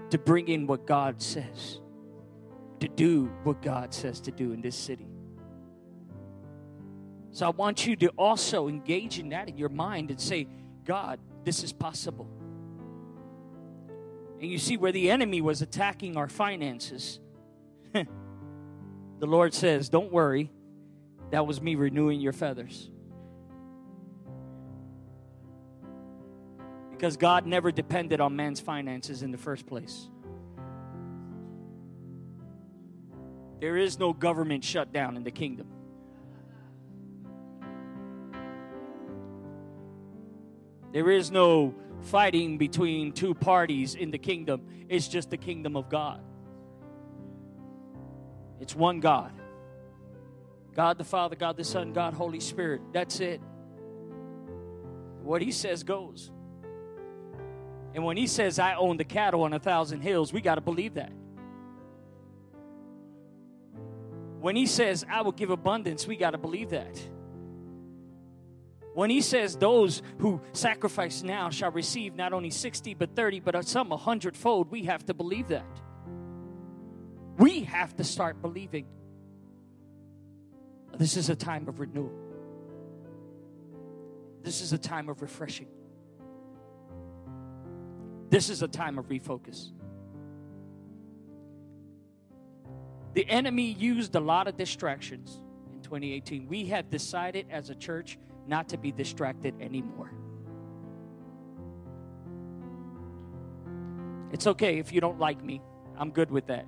to bring in what God says, to do what God says to do in this city. So I want you to also engage in that in your mind and say, God, this is possible. And you see where the enemy was attacking our finances. the Lord says, Don't worry, that was me renewing your feathers. Because God never depended on man's finances in the first place. There is no government shutdown in the kingdom. There is no fighting between two parties in the kingdom. It's just the kingdom of God. It's one God God the Father, God the Son, God Holy Spirit. That's it. What He says goes. And when He says, I own the cattle on a thousand hills, we got to believe that. When He says, I will give abundance, we got to believe that. When he says those who sacrifice now shall receive not only 60 but 30 but some a hundredfold, we have to believe that. We have to start believing. This is a time of renewal. This is a time of refreshing. This is a time of refocus. The enemy used a lot of distractions in 2018. We have decided as a church not to be distracted anymore. It's okay if you don't like me. I'm good with that.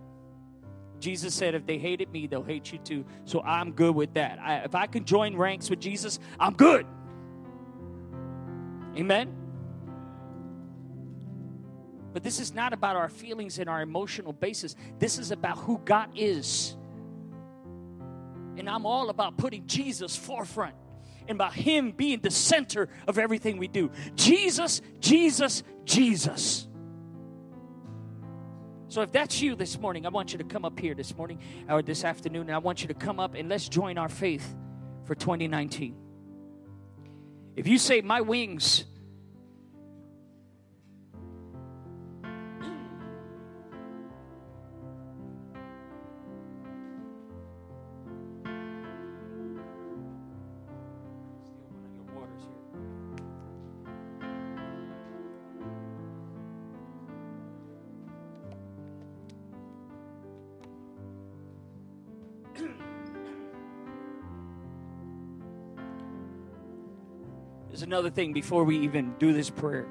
Jesus said, if they hated me, they'll hate you too. So I'm good with that. I, if I can join ranks with Jesus, I'm good. Amen? But this is not about our feelings and our emotional basis. This is about who God is. And I'm all about putting Jesus forefront and about Him being the center of everything we do. Jesus, Jesus, Jesus. So if that's you this morning, I want you to come up here this morning or this afternoon, and I want you to come up and let's join our faith for 2019. If you say, My wings another thing before we even do this prayer.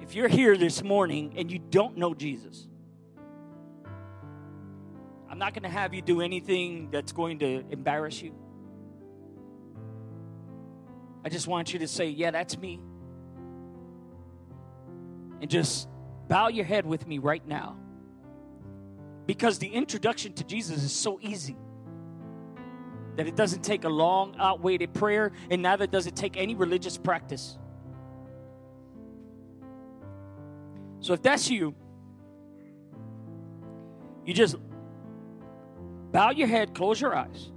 If you're here this morning and you don't know Jesus, I'm not going to have you do anything that's going to embarrass you. I just want you to say, Yeah, that's me. And just bow your head with me right now. Because the introduction to Jesus is so easy that it doesn't take a long, outweighted prayer, and neither does it take any religious practice. So if that's you, you just bow your head, close your eyes,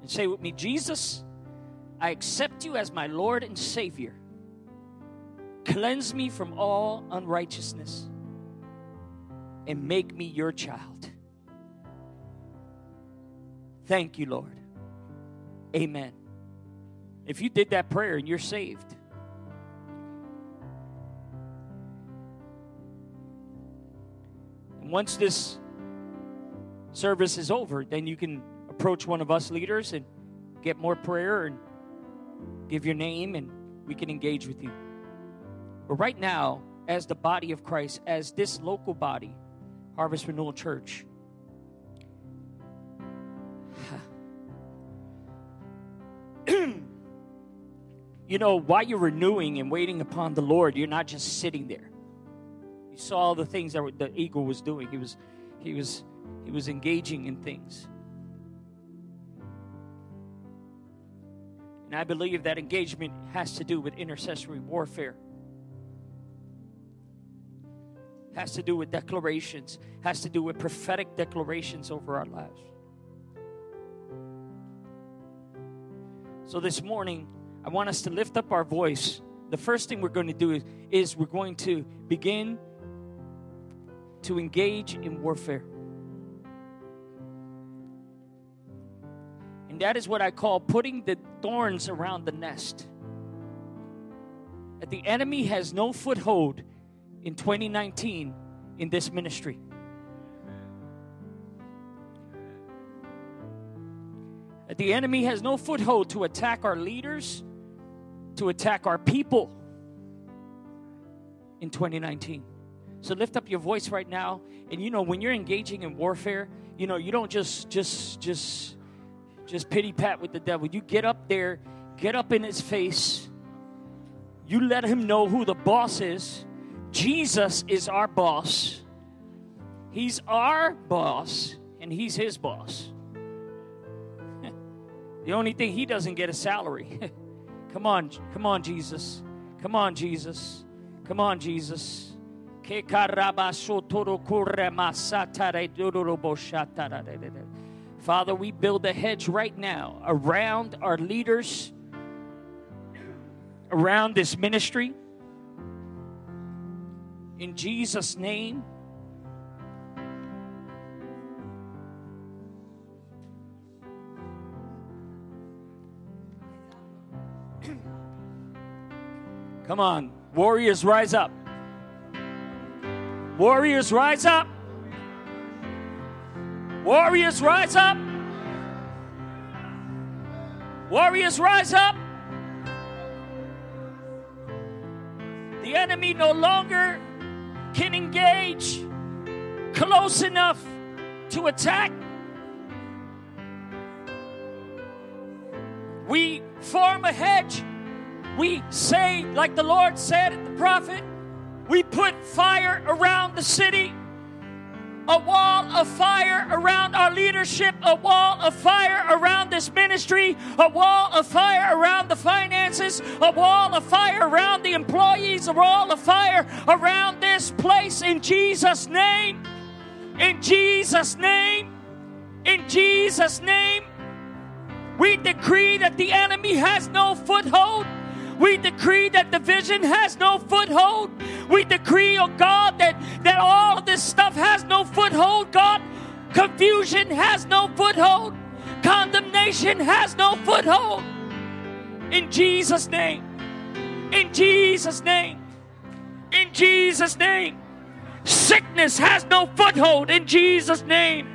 and say with me, Jesus, I accept you as my Lord and Savior. Cleanse me from all unrighteousness and make me your child. Thank you, Lord. Amen. If you did that prayer and you're saved, once this service is over, then you can approach one of us leaders and get more prayer and give your name, and we can engage with you. But right now, as the body of Christ, as this local body, Harvest Renewal Church. you know, while you're renewing and waiting upon the Lord, you're not just sitting there. You saw all the things that the eagle was doing. He was, he was, he was engaging in things. And I believe that engagement has to do with intercessory warfare. Has to do with declarations, has to do with prophetic declarations over our lives. So this morning, I want us to lift up our voice. The first thing we're going to do is, is we're going to begin to engage in warfare. And that is what I call putting the thorns around the nest. That the enemy has no foothold in 2019 in this ministry. The enemy has no foothold to attack our leaders, to attack our people in 2019. So lift up your voice right now. And you know, when you're engaging in warfare, you know, you don't just just just just pity pat with the devil. You get up there, get up in his face. You let him know who the boss is. Jesus is our boss. He's our boss, and he's his boss. the only thing he doesn't get a salary. come on, come on, Jesus. Come on, Jesus. Come on, Jesus. Father, we build a hedge right now around our leaders, around this ministry. In Jesus' name. Come on, warriors, rise up. Warriors, rise up. Warriors, rise up. Warriors, rise up. The enemy no longer can engage close enough to attack. We form a hedge. We say, like the Lord said the prophet, we put fire around the city a wall of fire around our leadership, a wall of fire around this ministry, a wall of fire around the finances, a wall of fire around the employees, a wall of fire around this place in Jesus' name. In Jesus' name. In Jesus' name. We decree that the enemy has no foothold we decree that division has no foothold. We decree, oh God, that, that all of this stuff has no foothold, God. Confusion has no foothold. Condemnation has no foothold. In Jesus' name. In Jesus' name. In Jesus' name. Sickness has no foothold in Jesus' name.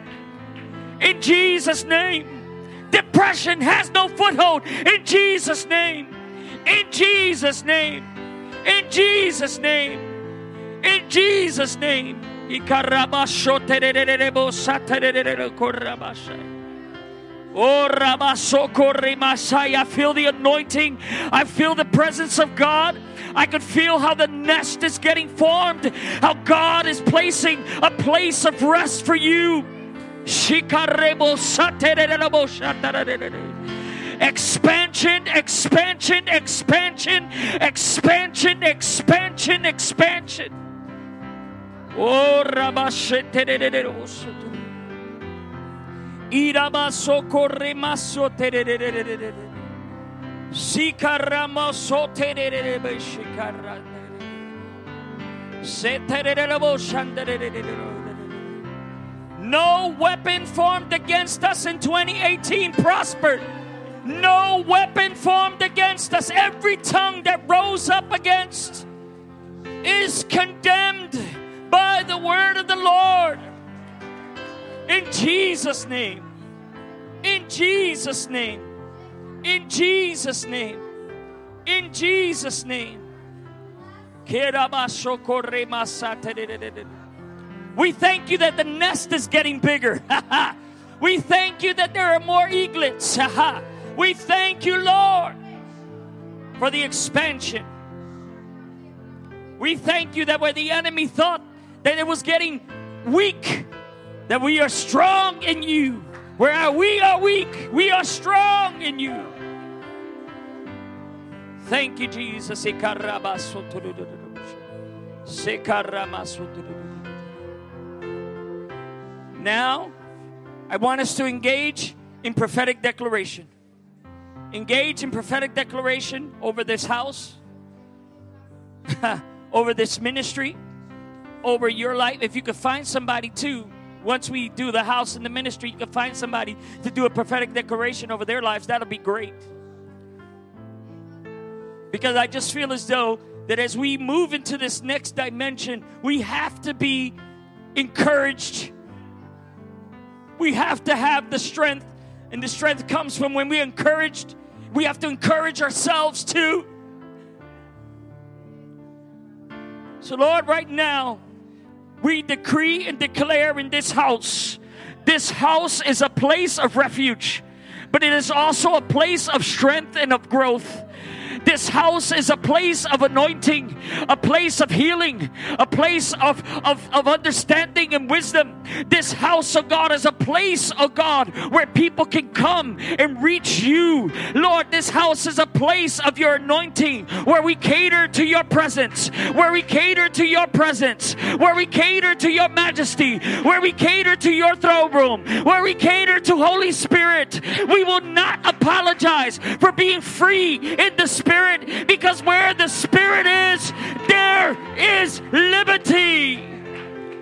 In Jesus' name. Depression has no foothold in Jesus' name. In Jesus' name. In Jesus' name. In Jesus' name. Oh, I feel the anointing. I feel the presence of God. I could feel how the nest is getting formed, how God is placing a place of rest for you. Expansion, expansion, expansion, expansion, expansion, expansion. Oh, Irabaso corremaso tererere. Sikaramaso tererere shikarra. No weapon formed against us in 2018 prospered. No weapon formed against us, every tongue that rose up against is condemned by the word of the Lord. In Jesus' name. In Jesus' name. In Jesus' name. In Jesus' name. We thank you that the nest is getting bigger. we thank you that there are more eaglets. we thank you, Lord, for the expansion. We thank you that where the enemy thought that it was getting weak, that we are strong in you. Where we are weak, we are strong in you. Thank you, Jesus. Now, I want us to engage in prophetic declaration. Engage in prophetic declaration over this house, over this ministry, over your life. If you could find somebody too, once we do the house and the ministry, you could find somebody to do a prophetic declaration over their lives. That'll be great. Because I just feel as though that as we move into this next dimension, we have to be encouraged. We have to have the strength, and the strength comes from when we're encouraged. We have to encourage ourselves too. So, Lord, right now, we decree and declare in this house this house is a place of refuge, but it is also a place of strength and of growth. This house is a place of anointing, a place of healing, a place of, of, of understanding and wisdom. This house of God is a place, of God, where people can come and reach you. Lord, this house is a place of your anointing where we cater to your presence, where we cater to your presence, where we cater to your majesty, where we cater to your throne room, where we cater to Holy Spirit. We will not apologize for being free in the Spirit because where the Spirit is, there is liberty.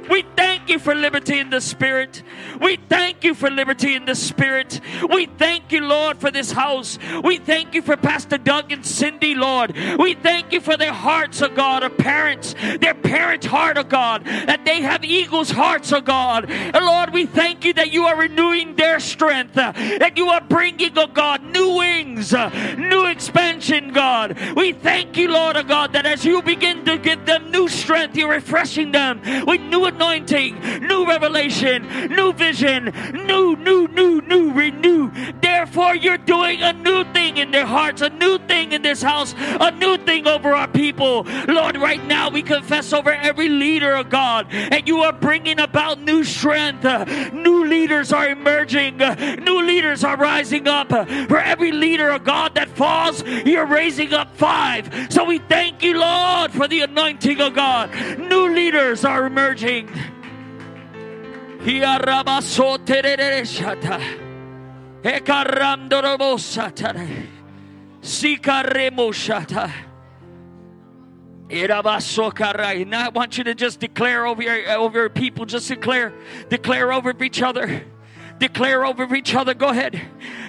We thank you for liberty in the Spirit. We thank you for liberty in the Spirit. We thank you, Lord, for this house. We thank you for Pastor Doug and Cindy, Lord. We thank you for their hearts, oh God, of parents, their parent heart, oh God, that they have eagles' hearts, oh God. And Lord, we thank you that you are renewing their strength, uh, that you are bringing, oh God, new wings, uh, new expansion, God. We thank you, Lord, oh God, that as you begin to give them new strength, you're refreshing them with new anointing, new revelation, new vision, new, new, new, new, renew. Therefore, you're doing a new thing in their hearts, a new thing in this house, a new thing over our people. Lord, right now we confess over every leader of God, and you are bringing about new strength. New leaders are emerging, new leaders are rising up. For every leader of God that falls, you're raising up five. So we thank you, Lord, for the anointing of God. New leaders are emerging. And I want you to just declare over your, over your people, just declare, declare over each other, declare over each other. Go ahead,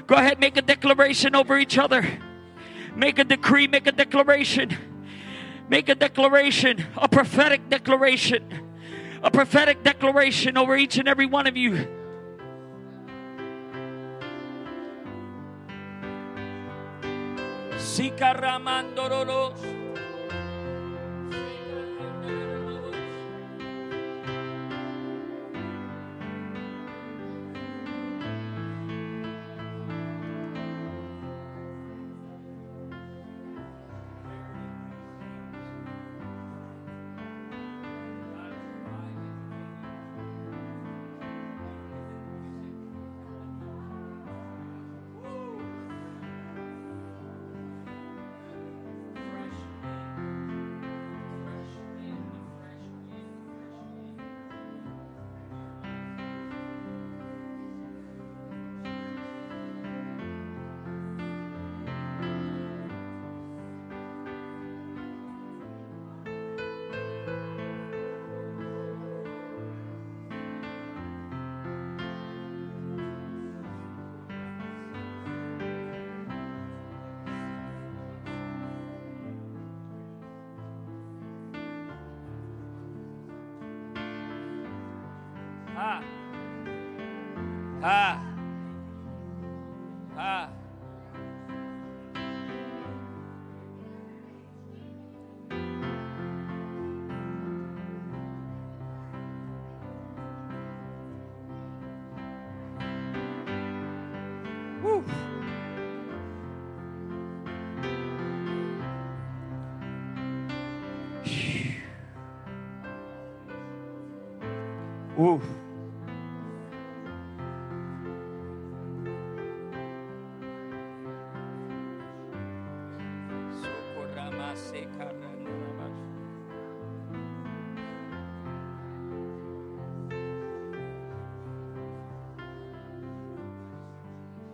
go ahead, make a declaration over each other, make a decree, make a declaration, make a declaration, a prophetic declaration a prophetic declaration over each and every one of you.